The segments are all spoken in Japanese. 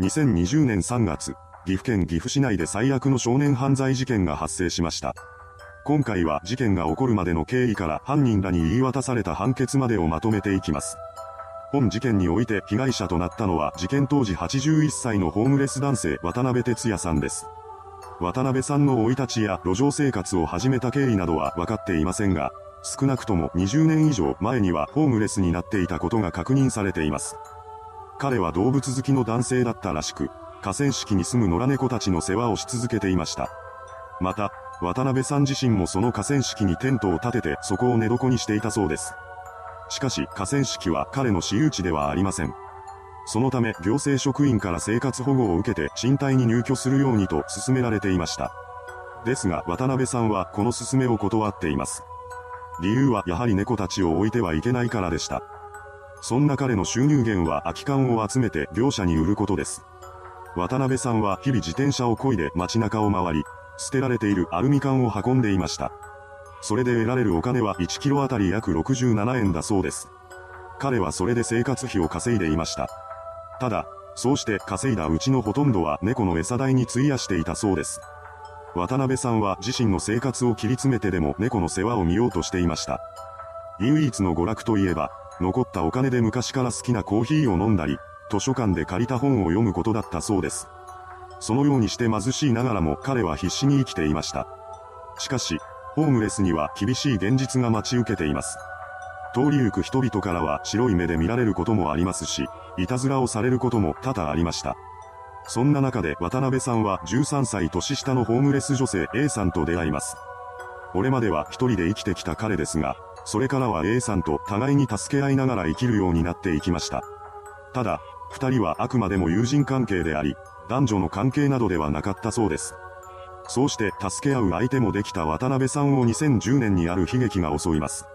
2020年3月、岐阜県岐阜市内で最悪の少年犯罪事件が発生しました。今回は事件が起こるまでの経緯から犯人らに言い渡された判決までをまとめていきます。本事件において被害者となったのは事件当時81歳のホームレス男性渡辺哲也さんです。渡辺さんの生い立ちや路上生活を始めた経緯などは分かっていませんが、少なくとも20年以上前にはホームレスになっていたことが確認されています。彼は動物好きの男性だったらしく、河川敷に住む野良猫たちの世話をし続けていました。また、渡辺さん自身もその河川敷にテントを立ててそこを寝床にしていたそうです。しかし河川敷は彼の私有地ではありません。そのため行政職員から生活保護を受けて賃貸に入居するようにと勧められていました。ですが渡辺さんはこの勧めを断っています。理由はやはり猫たちを置いてはいけないからでした。そんな彼の収入源は空き缶を集めて業者に売ることです。渡辺さんは日々自転車を漕いで街中を回り、捨てられているアルミ缶を運んでいました。それで得られるお金は1キロあたり約67円だそうです。彼はそれで生活費を稼いでいました。ただ、そうして稼いだうちのほとんどは猫の餌代に費やしていたそうです。渡辺さんは自身の生活を切り詰めてでも猫の世話を見ようとしていました。唯一の娯楽といえば、残ったお金で昔から好きなコーヒーを飲んだり、図書館で借りた本を読むことだったそうです。そのようにして貧しいながらも彼は必死に生きていました。しかし、ホームレスには厳しい現実が待ち受けています。通り行く人々からは白い目で見られることもありますし、いたずらをされることも多々ありました。そんな中で渡辺さんは13歳年下のホームレス女性 A さんと出会います。これまでは一人で生きてきた彼ですが、それからは A さんと互いに助け合いながら生きるようになっていきました。ただ、二人はあくまでも友人関係であり、男女の関係などではなかったそうです。そうして助け合う相手もできた渡辺さんを2010年にある悲劇が襲います。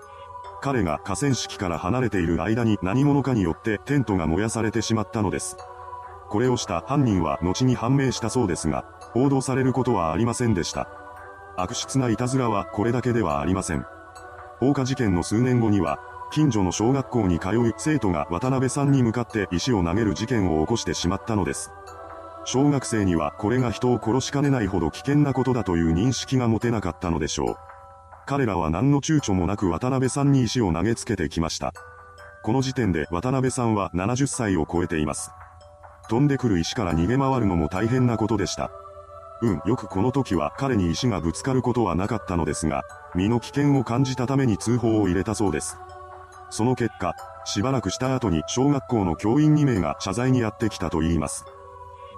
彼が河川敷から離れている間に何者かによってテントが燃やされてしまったのです。これをした犯人は後に判明したそうですが、報道されることはありませんでした。悪質ないたずらはこれだけではありません。放火事件の数年後には、近所の小学校に通う生徒が渡辺さんに向かって石を投げる事件を起こしてしまったのです。小学生にはこれが人を殺しかねないほど危険なことだという認識が持てなかったのでしょう。彼らは何の躊躇もなく渡辺さんに石を投げつけてきました。この時点で渡辺さんは70歳を超えています。飛んでくる石から逃げ回るのも大変なことでした。うん、よくこの時は彼に石がぶつかることはなかったのですが、身の危険を感じたために通報を入れたそうです。その結果、しばらくした後に小学校の教員2名が謝罪にやってきたと言います。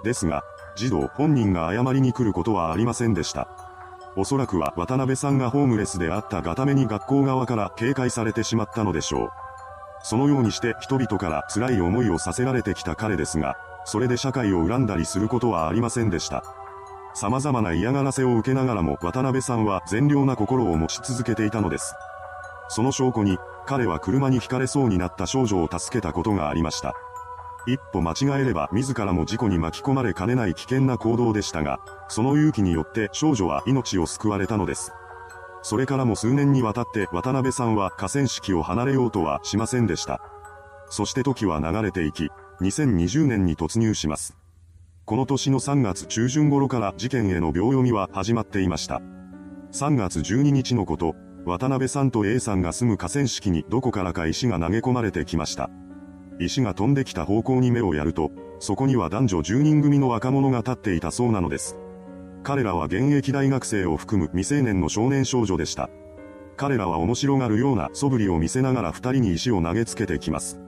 ですが、児童本人が謝りに来ることはありませんでした。おそらくは渡辺さんがホームレスであったがために学校側から警戒されてしまったのでしょう。そのようにして人々から辛い思いをさせられてきた彼ですが、それで社会を恨んだりすることはありませんでした。様々な嫌がらせを受けながらも渡辺さんは善良な心を持ち続けていたのです。その証拠に、彼は車に轢かれそうになった少女を助けたことがありました。一歩間違えれば自らも事故に巻き込まれかねない危険な行動でしたが、その勇気によって少女は命を救われたのです。それからも数年にわたって渡辺さんは河川敷を離れようとはしませんでした。そして時は流れていき、2020年に突入します。この年の3月中旬頃から事件への秒読みは始まっていました。3月12日のこと、渡辺さんと A さんが住む河川敷にどこからか石が投げ込まれてきました。石が飛んできた方向に目をやると、そこには男女10人組の若者が立っていたそうなのです。彼らは現役大学生を含む未成年の少年少女でした。彼らは面白がるような素振りを見せながら二人に石を投げつけてきます。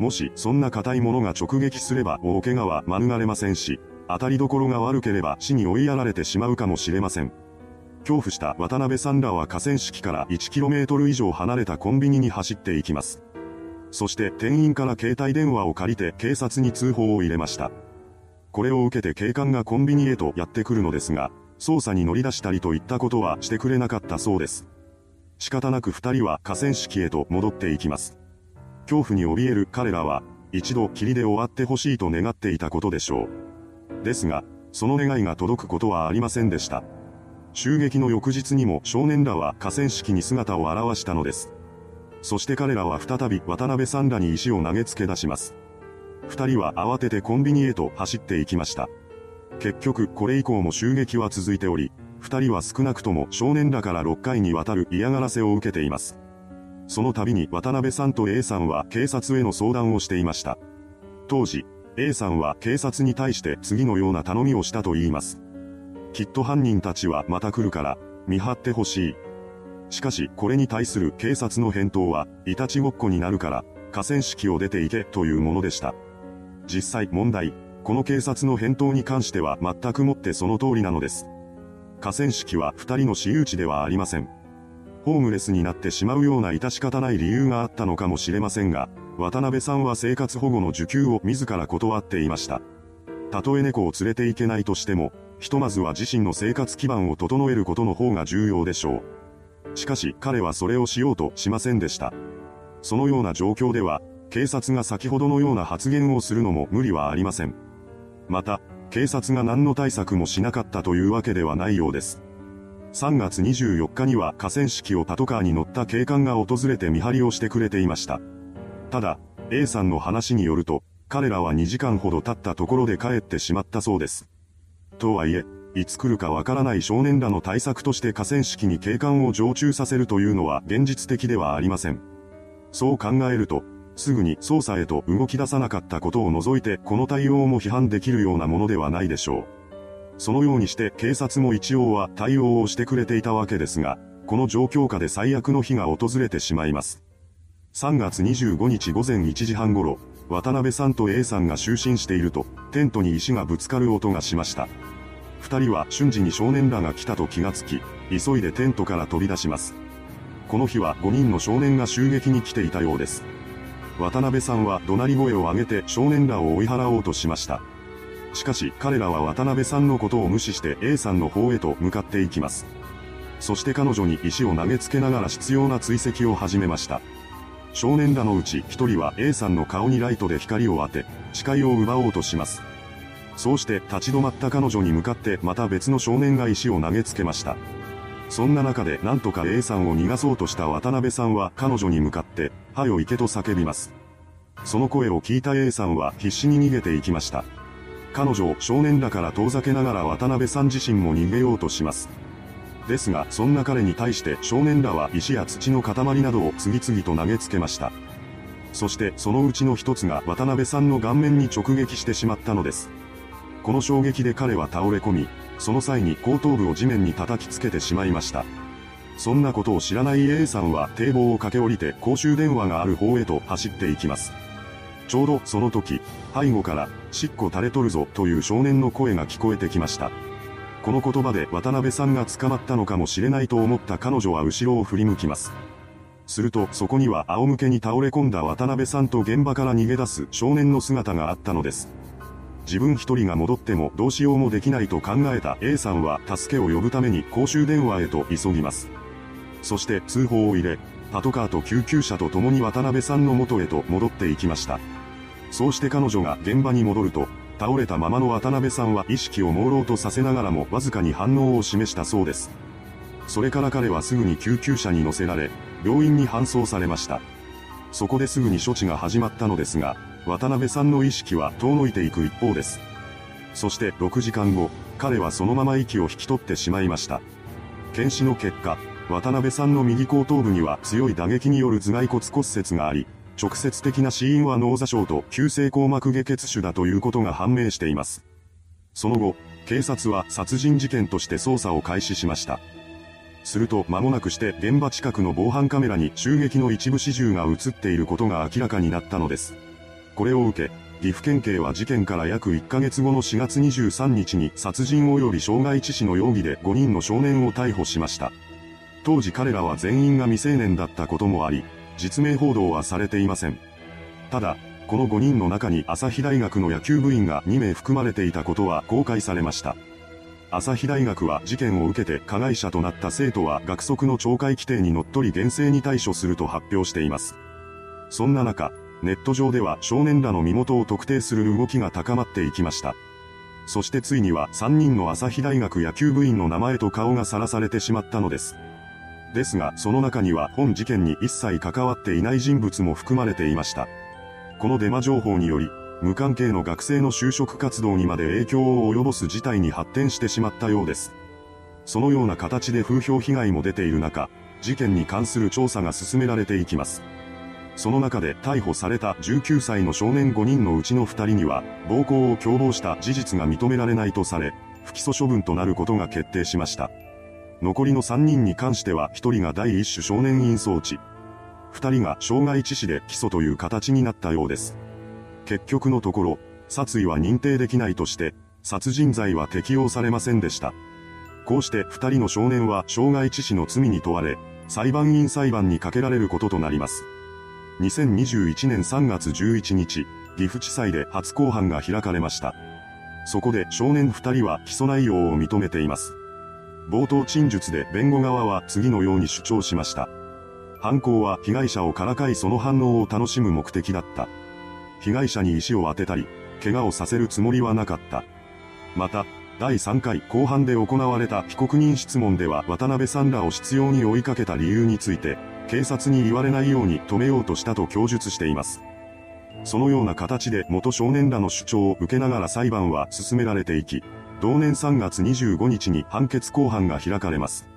もしそんな硬いものが直撃すれば大怪我は免れませんし、当たりどころが悪ければ死に追いやられてしまうかもしれません。恐怖した渡辺さんらは河川敷から 1km 以上離れたコンビニに走っていきます。そして店員から携帯電話を借りて警察に通報を入れました。これを受けて警官がコンビニへとやってくるのですが、捜査に乗り出したりといったことはしてくれなかったそうです。仕方なく二人は河川敷へと戻っていきます。恐怖に怯える彼らは、一度霧で終わってほしいと願っていたことでしょう。ですが、その願いが届くことはありませんでした。襲撃の翌日にも少年らは河川敷に姿を現したのです。そして彼らは再び渡辺さんらに石を投げつけ出します。二人は慌ててコンビニへと走っていきました。結局これ以降も襲撃は続いており、二人は少なくとも少年らから6回にわたる嫌がらせを受けています。その度に渡辺さんと A さんは警察への相談をしていました。当時、A さんは警察に対して次のような頼みをしたと言います。きっと犯人たちはまた来るから、見張ってほしい。しかし、これに対する警察の返答は、いたちごっこになるから、河川敷を出て行けというものでした。実際問題、この警察の返答に関しては全くもってその通りなのです。河川敷は二人の私有地ではありません。ホームレスになってしまうような致し方ない理由があったのかもしれませんが、渡辺さんは生活保護の受給を自ら断っていました。たとえ猫を連れて行けないとしても、ひとまずは自身の生活基盤を整えることの方が重要でしょう。しかし彼はそれをしようとしませんでした。そのような状況では、警察が先ほどのような発言をするのも無理はありません。また、警察が何の対策もしなかったというわけではないようです。3月24日には河川敷をパトカーに乗った警官が訪れて見張りをしてくれていました。ただ、A さんの話によると、彼らは2時間ほど経ったところで帰ってしまったそうです。とはいえ、いつ来るかわからない少年らの対策として河川敷に警官を常駐させるというのは現実的ではありません。そう考えると、すぐに捜査へと動き出さなかったことを除いてこの対応も批判できるようなものではないでしょう。そのようにして警察も一応は対応をしてくれていたわけですが、この状況下で最悪の日が訪れてしまいます。3月25日午前1時半頃、渡辺さんと A さんが就寝していると、テントに石がぶつかる音がしました。二人は瞬時に少年らが来たと気がつき、急いでテントから飛び出します。この日は5人の少年が襲撃に来ていたようです。渡辺さんは怒鳴り声を上げて少年らを追い払おうとしました。しかし彼らは渡辺さんのことを無視して A さんの方へと向かっていきます。そして彼女に石を投げつけながら執拗な追跡を始めました。少年らのうち1人は A さんの顔にライトで光を当て、視界を奪おうとします。そうして立ち止まった彼女に向かってまた別の少年が石を投げつけました。そんな中でなんとか A さんを逃がそうとした渡辺さんは彼女に向かって、はよ行けと叫びます。その声を聞いた A さんは必死に逃げていきました。彼女を少年らから遠ざけながら渡辺さん自身も逃げようとします。ですが、そんな彼に対して少年らは石や土の塊などを次々と投げつけました。そしてそのうちの一つが渡辺さんの顔面に直撃してしまったのです。この衝撃で彼は倒れ込み、その際に後頭部を地面に叩きつけてしまいました。そんなことを知らない A さんは堤防を駆け下りて公衆電話がある方へと走っていきます。ちょうどその時、背後から、しっこ垂れとるぞという少年の声が聞こえてきました。この言葉で渡辺さんが捕まったのかもしれないと思った彼女は後ろを振り向きます。するとそこには仰向けに倒れ込んだ渡辺さんと現場から逃げ出す少年の姿があったのです。自分一人が戻ってもどうしようもできないと考えた A さんは助けを呼ぶために公衆電話へと急ぎます。そして通報を入れ、パトカーと救急車と共に渡辺さんの元へと戻っていきました。そうして彼女が現場に戻ると、倒れたままの渡辺さんは意識を朦朧とさせながらもわずかに反応を示したそうです。それから彼はすぐに救急車に乗せられ、病院に搬送されました。そこですぐに処置が始まったのですが、渡辺さんの意識は遠のいていく一方です。そして6時間後、彼はそのまま息を引き取ってしまいました。検視の結果、渡辺さんの右後頭部には強い打撃による頭蓋骨骨折があり、直接的な死因は脳挫傷と急性硬膜下血腫だということが判明しています。その後、警察は殺人事件として捜査を開始しました。すると間もなくして現場近くの防犯カメラに襲撃の一部始終が映っていることが明らかになったのです。これを受け、岐阜県警は事件から約1ヶ月後の4月23日に殺人及び傷害致死の容疑で5人の少年を逮捕しました。当時彼らは全員が未成年だったこともあり、実名報道はされていません。ただ、この5人の中に朝日大学の野球部員が2名含まれていたことは公開されました。朝日大学は事件を受けて加害者となった生徒は学則の懲戒規定にのっとり厳正に対処すると発表しています。そんな中、ネット上では少年らの身元を特定する動きが高まっていきました。そしてついには3人の朝日大学野球部員の名前と顔がさらされてしまったのです。ですが、その中には本事件に一切関わっていない人物も含まれていました。このデマ情報により、無関係の学生の就職活動にまで影響を及ぼす事態に発展してしまったようです。そのような形で風評被害も出ている中、事件に関する調査が進められていきます。その中で逮捕された19歳の少年5人のうちの2人には、暴行を共謀した事実が認められないとされ、不起訴処分となることが決定しました。残りの3人に関しては1人が第一種少年院装置、2人が傷害致死で起訴という形になったようです。結局のところ、殺意は認定できないとして、殺人罪は適用されませんでした。こうして二人の少年は傷害致死の罪に問われ、裁判員裁判にかけられることとなります。2021年3月11日、岐阜地裁で初公判が開かれました。そこで少年二人は起訴内容を認めています。冒頭陳述で弁護側は次のように主張しました。犯行は被害者をからかいその反応を楽しむ目的だった。被害者に石を当てたり、怪我をさせるつもりはなかった。また、第3回後半で行われた被告人質問では渡辺さんらを執拗に追いかけた理由について、警察に言われないように止めようとしたと供述しています。そのような形で元少年らの主張を受けながら裁判は進められていき、同年3月25日に判決公判が開かれます。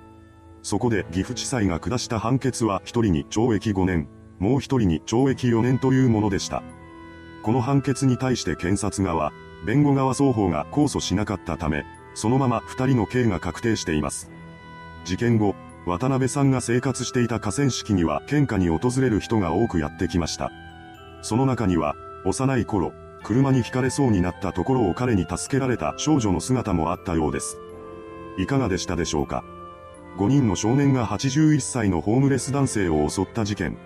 そこで岐阜地裁が下した判決は1人に懲役5年、もう1人に懲役4年というものでした。この判決に対して検察側、弁護側双方が控訴しなかったため、そのまま二人の刑が確定しています。事件後、渡辺さんが生活していた河川敷には献花に訪れる人が多くやってきました。その中には、幼い頃、車にひかれそうになったところを彼に助けられた少女の姿もあったようです。いかがでしたでしょうか ?5 人の少年が81歳のホームレス男性を襲った事件。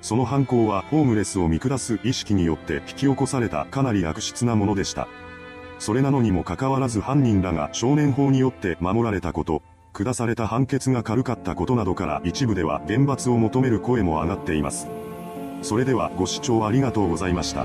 その犯行はホームレスを見下す意識によって引き起こされたかなり悪質なものでした。それなのにもかかわらず犯人らが少年法によって守られたこと、下された判決が軽かったことなどから一部では厳罰を求める声も上がっています。それではご視聴ありがとうございました。